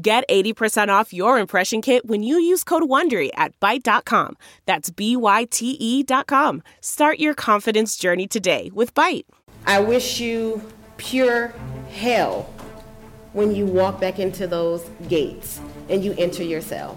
Get 80% off your impression kit when you use code WONDERY at Byte.com. That's B-Y-T-E dot com. Start your confidence journey today with Byte. I wish you pure hell when you walk back into those gates and you enter your cell.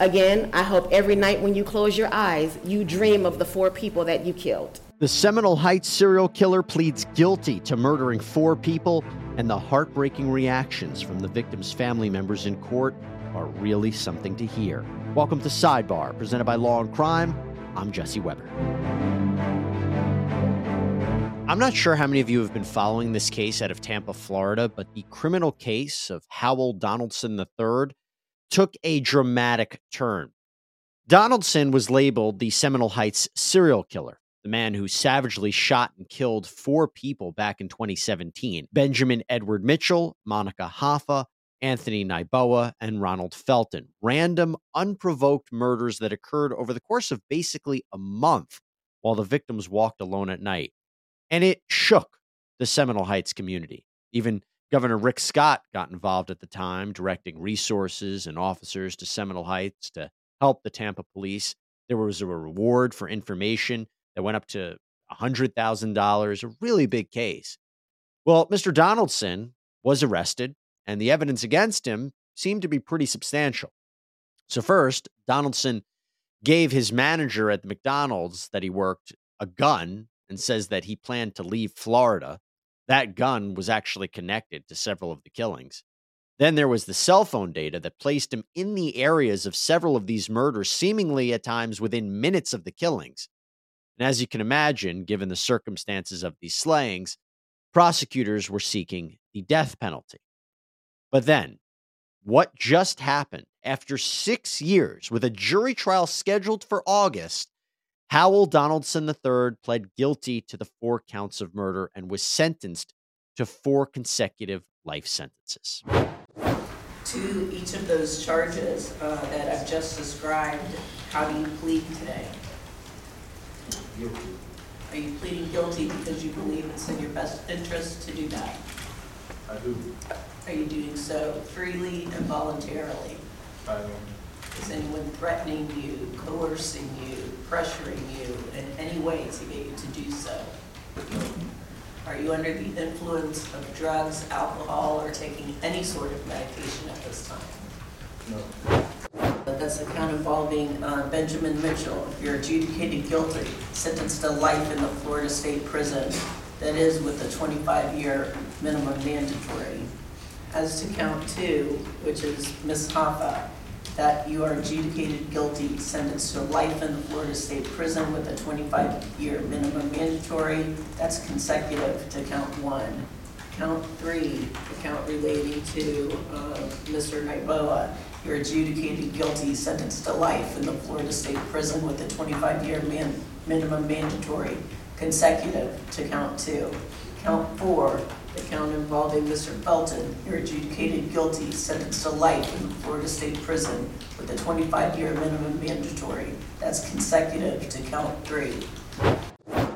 Again, I hope every night when you close your eyes, you dream of the four people that you killed. The Seminole Heights serial killer pleads guilty to murdering four people, and the heartbreaking reactions from the victims' family members in court are really something to hear. Welcome to Sidebar, presented by Law and Crime. I'm Jesse Weber. I'm not sure how many of you have been following this case out of Tampa, Florida, but the criminal case of Howell Donaldson III took a dramatic turn. Donaldson was labeled the Seminole Heights serial killer, the man who savagely shot and killed four people back in 2017 Benjamin Edward Mitchell, Monica Hoffa, Anthony Naiboa, and Ronald Felton. Random, unprovoked murders that occurred over the course of basically a month while the victims walked alone at night. And it shook the Seminole Heights community. Even Governor Rick Scott got involved at the time, directing resources and officers to Seminole Heights to help the Tampa police. There was a reward for information that went up to $100,000, a really big case. Well, Mr. Donaldson was arrested, and the evidence against him seemed to be pretty substantial. So, first, Donaldson gave his manager at the McDonald's that he worked a gun and says that he planned to leave Florida that gun was actually connected to several of the killings. Then there was the cell phone data that placed him in the areas of several of these murders, seemingly at times within minutes of the killings. And as you can imagine, given the circumstances of these slayings, prosecutors were seeking the death penalty. But then, what just happened after six years with a jury trial scheduled for August Howell Donaldson III pled guilty to the four counts of murder and was sentenced to four consecutive life sentences. To each of those charges uh, that I've just described, how do you plead today? Guilty. Are you pleading guilty because you believe it's in your best interest to do that? I do. Are you doing so freely and voluntarily? I am. Is anyone threatening you, coercing you, pressuring you in any way to get you to do so? Are you under the influence of drugs, alcohol, or taking any sort of medication at this time? No. That's a count involving uh, Benjamin Mitchell. You're adjudicated guilty, sentenced to life in the Florida State Prison. That is with a 25-year minimum mandatory. As to count two, which is Ms. Hoffa, that you are adjudicated guilty, sentenced to life in the Florida State Prison with a 25-year minimum mandatory. That's consecutive to count one. Count three, the count relating to uh, Mr. Naiboa, you're adjudicated guilty, sentenced to life in the Florida State Prison with a 25-year man, minimum mandatory, consecutive to count two. Count four, the count involving Mr. Felton, you're adjudicated guilty, sentenced to life in the Florida State Prison with a 25-year minimum mandatory. That's consecutive to count three.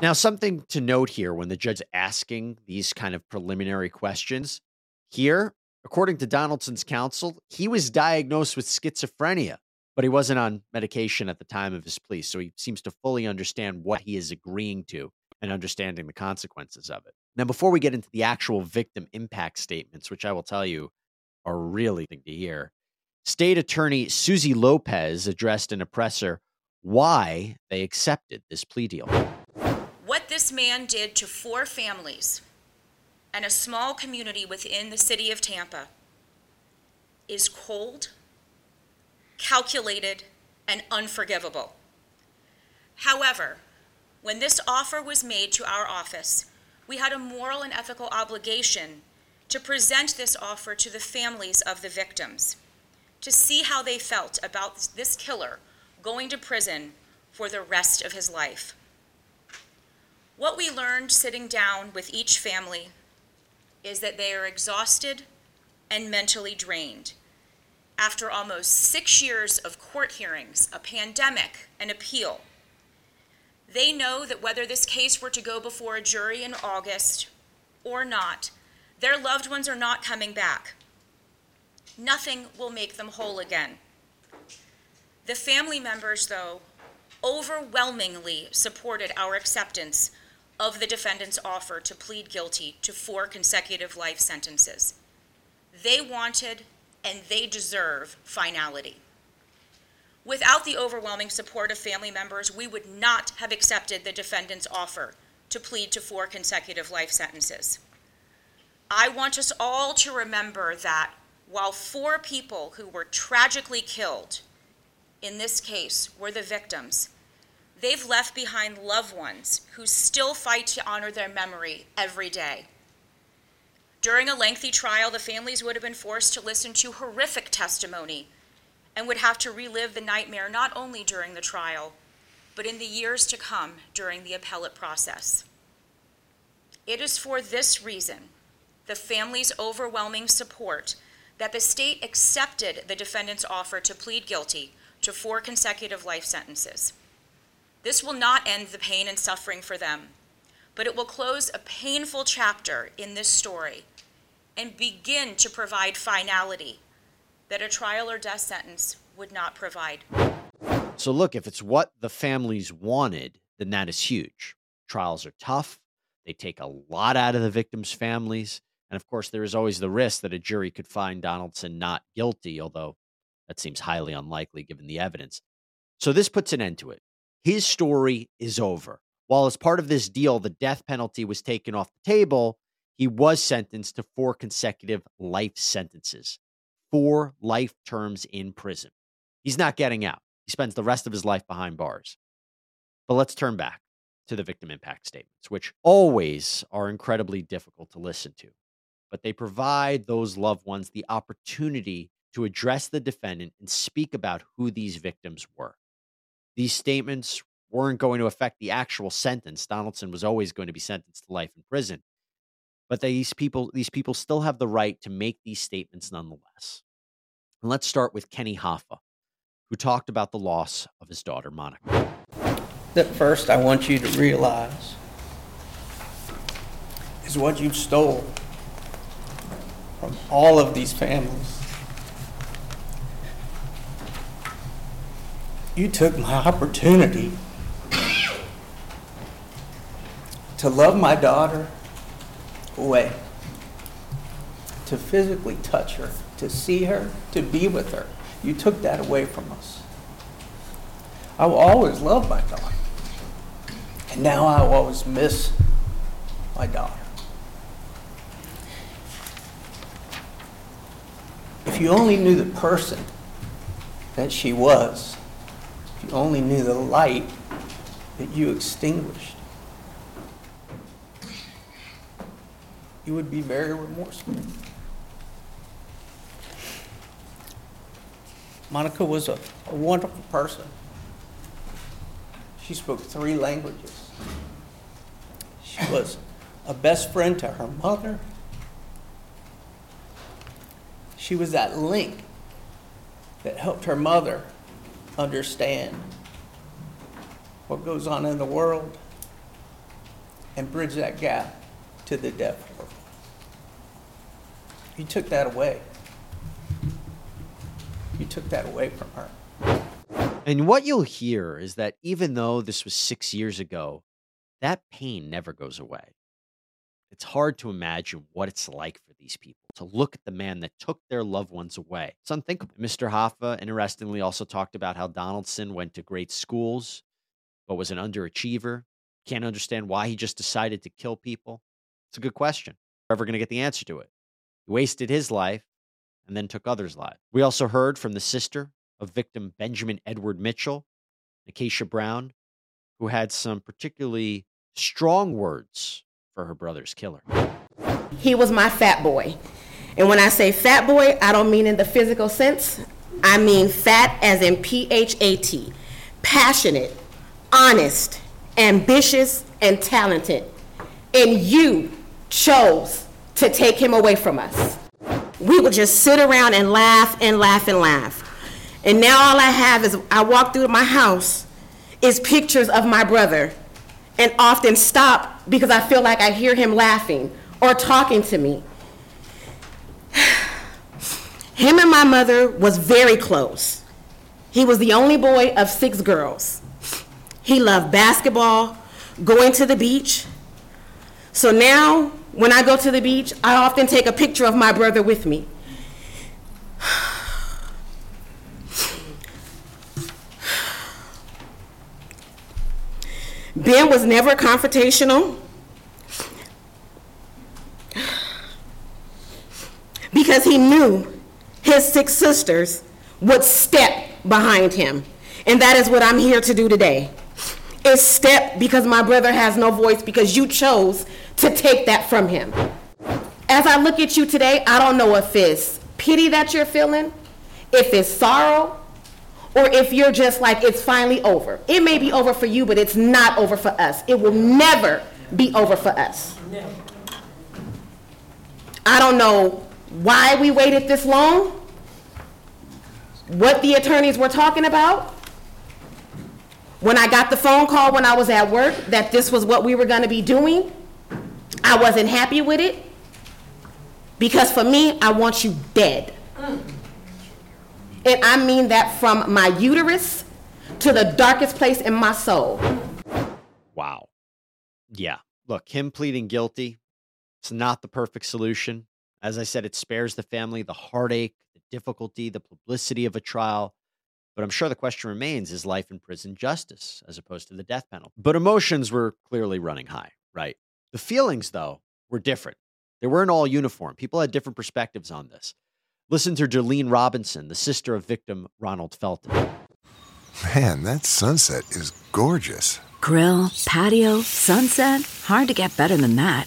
Now, something to note here when the judge asking these kind of preliminary questions. Here, according to Donaldson's counsel, he was diagnosed with schizophrenia, but he wasn't on medication at the time of his plea. So he seems to fully understand what he is agreeing to and understanding the consequences of it. Now, before we get into the actual victim impact statements, which I will tell you are really thing to hear, State Attorney Susie Lopez addressed an oppressor why they accepted this plea deal. This man did to four families and a small community within the city of Tampa is cold, calculated, and unforgivable. However, when this offer was made to our office, we had a moral and ethical obligation to present this offer to the families of the victims, to see how they felt about this killer going to prison for the rest of his life. What we learned sitting down with each family is that they are exhausted and mentally drained. After almost six years of court hearings, a pandemic, an appeal, they know that whether this case were to go before a jury in August or not, their loved ones are not coming back. Nothing will make them whole again. The family members, though, overwhelmingly supported our acceptance of the defendant's offer to plead guilty to four consecutive life sentences. They wanted and they deserve finality. Without the overwhelming support of family members, we would not have accepted the defendant's offer to plead to four consecutive life sentences. I want us all to remember that while four people who were tragically killed in this case were the victims, they've left behind loved ones who still fight to honor their memory every day. During a lengthy trial, the families would have been forced to listen to horrific testimony and would have to relive the nightmare not only during the trial, but in the years to come during the appellate process. It is for this reason, the family's overwhelming support, that the state accepted the defendant's offer to plead guilty to four consecutive life sentences. This will not end the pain and suffering for them, but it will close a painful chapter in this story and begin to provide finality that a trial or death sentence would not provide. So, look, if it's what the families wanted, then that is huge. Trials are tough, they take a lot out of the victims' families. And of course, there is always the risk that a jury could find Donaldson not guilty, although that seems highly unlikely given the evidence. So, this puts an end to it. His story is over. While as part of this deal, the death penalty was taken off the table, he was sentenced to four consecutive life sentences four life terms in prison. He's not getting out. He spends the rest of his life behind bars. But let's turn back to the victim impact statements, which always are incredibly difficult to listen to. But they provide those loved ones the opportunity to address the defendant and speak about who these victims were. These statements weren't going to affect the actual sentence. Donaldson was always going to be sentenced to life in prison but these people these people still have the right to make these statements nonetheless. And let's start with Kenny Hoffa, who talked about the loss of his daughter Monica. That first I want you to realize is what you've stole from all of these families. You took my opportunity to love my daughter away. To physically touch her, to see her, to be with her. You took that away from us. I will always love my daughter. And now I will always miss my daughter. If you only knew the person that she was, if you only knew the light that you extinguished, you would be very remorseful. Monica was a, a wonderful person. She spoke three languages. She was a best friend to her mother. She was that link that helped her mother understand what goes on in the world and bridge that gap to the deaf world. You took that away. You took that away from her. And what you'll hear is that even though this was six years ago, that pain never goes away. It's hard to imagine what it's like these people to look at the man that took their loved ones away. It's unthinkable. Mr. Hoffa, interestingly, also talked about how Donaldson went to great schools, but was an underachiever. Can't understand why he just decided to kill people. It's a good question. We're ever going to get the answer to it. He wasted his life and then took others' lives. We also heard from the sister of victim Benjamin Edward Mitchell, Acacia Brown, who had some particularly strong words for her brother's killer. He was my fat boy. And when I say fat boy, I don't mean in the physical sense. I mean fat as in P H A T. Passionate, honest, ambitious, and talented. And you chose to take him away from us. We would just sit around and laugh and laugh and laugh. And now all I have is I walk through my house is pictures of my brother and often stop because I feel like I hear him laughing or talking to me. Him and my mother was very close. He was the only boy of six girls. He loved basketball, going to the beach. So now, when I go to the beach, I often take a picture of my brother with me. Ben was never confrontational because he knew his six sisters would step behind him. And that is what I'm here to do today. Is step because my brother has no voice because you chose to take that from him. As I look at you today, I don't know if it's pity that you're feeling, if it's sorrow, or if you're just like, it's finally over. It may be over for you, but it's not over for us. It will never be over for us. I don't know why we waited this long, what the attorneys were talking about. When I got the phone call when I was at work that this was what we were going to be doing, I wasn't happy with it because for me, I want you dead. And I mean that from my uterus to the darkest place in my soul. Wow. Yeah. Look, him pleading guilty, it's not the perfect solution. As I said, it spares the family the heartache, the difficulty, the publicity of a trial. But I'm sure the question remains is life in prison justice as opposed to the death penalty? But emotions were clearly running high, right? The feelings, though, were different. They weren't all uniform. People had different perspectives on this. Listen to Jolene Robinson, the sister of victim Ronald Felton. Man, that sunset is gorgeous. Grill, patio, sunset. Hard to get better than that.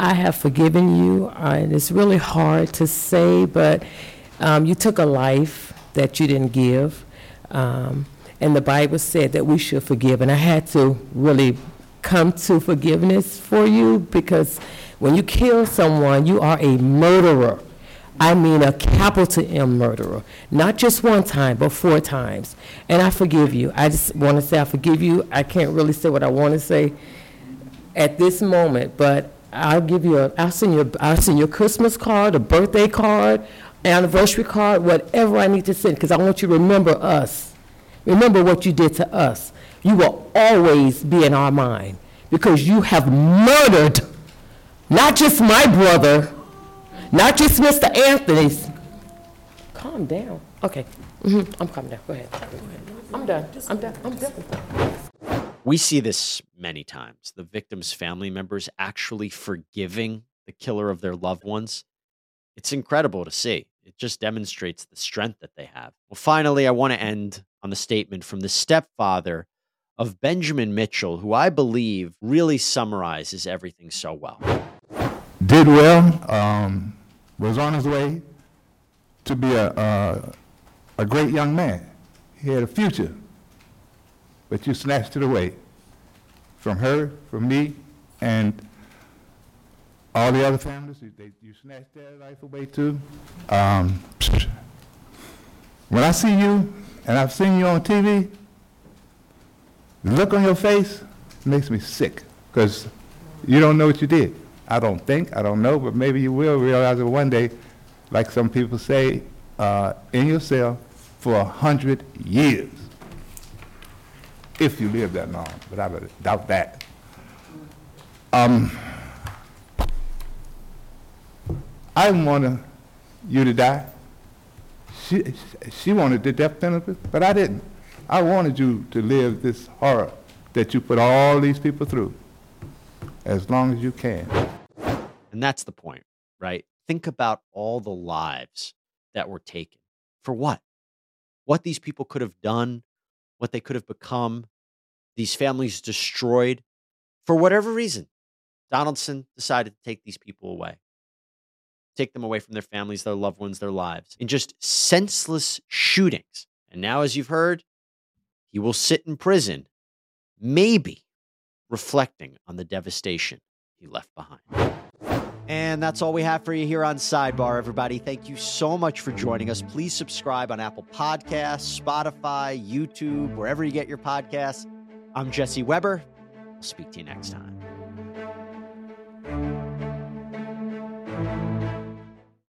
I have forgiven you, and it's really hard to say, but um, you took a life that you didn't give. Um, and the Bible said that we should forgive. And I had to really come to forgiveness for you because when you kill someone, you are a murderer. I mean a capital M murderer. Not just one time, but four times. And I forgive you. I just want to say I forgive you. I can't really say what I want to say at this moment, but I'll give you a, I'll send you, a- I'll send you a Christmas card, a birthday card, anniversary card, whatever I need to send, because I want you to remember us. Remember what you did to us. You will always be in our mind, because you have murdered not just my brother, not just Mr. Anthony's. Calm down. Okay, hmm I'm calm down. Go ahead. Go ahead. I'm done. I'm done. I'm done. We see this many times the victim's family members actually forgiving the killer of their loved ones. It's incredible to see. It just demonstrates the strength that they have. Well, finally, I want to end on the statement from the stepfather of Benjamin Mitchell, who I believe really summarizes everything so well. Did well, um, was on his way to be a, a, a great young man. He had a future, but you snatched it away from her, from me, and all the other families. You, they, you snatched their life away too. Um, when I see you, and I've seen you on TV, The look on your face makes me sick because you don't know what you did. I don't think, I don't know, but maybe you will realize it one day, like some people say, uh, in your cell for a hundred years. If you live that long, but I would doubt that. Um, I didn't you to die. She, she wanted the death penalty, but I didn't. I wanted you to live this horror that you put all these people through as long as you can. And that's the point, right? Think about all the lives that were taken. For what? What these people could have done, what they could have become, these families destroyed. For whatever reason, Donaldson decided to take these people away, take them away from their families, their loved ones, their lives, in just senseless shootings. And now, as you've heard, he will sit in prison, maybe reflecting on the devastation he left behind. And that's all we have for you here on Sidebar, everybody. Thank you so much for joining us. Please subscribe on Apple Podcasts, Spotify, YouTube, wherever you get your podcasts. I'm Jesse Weber. I'll speak to you next time.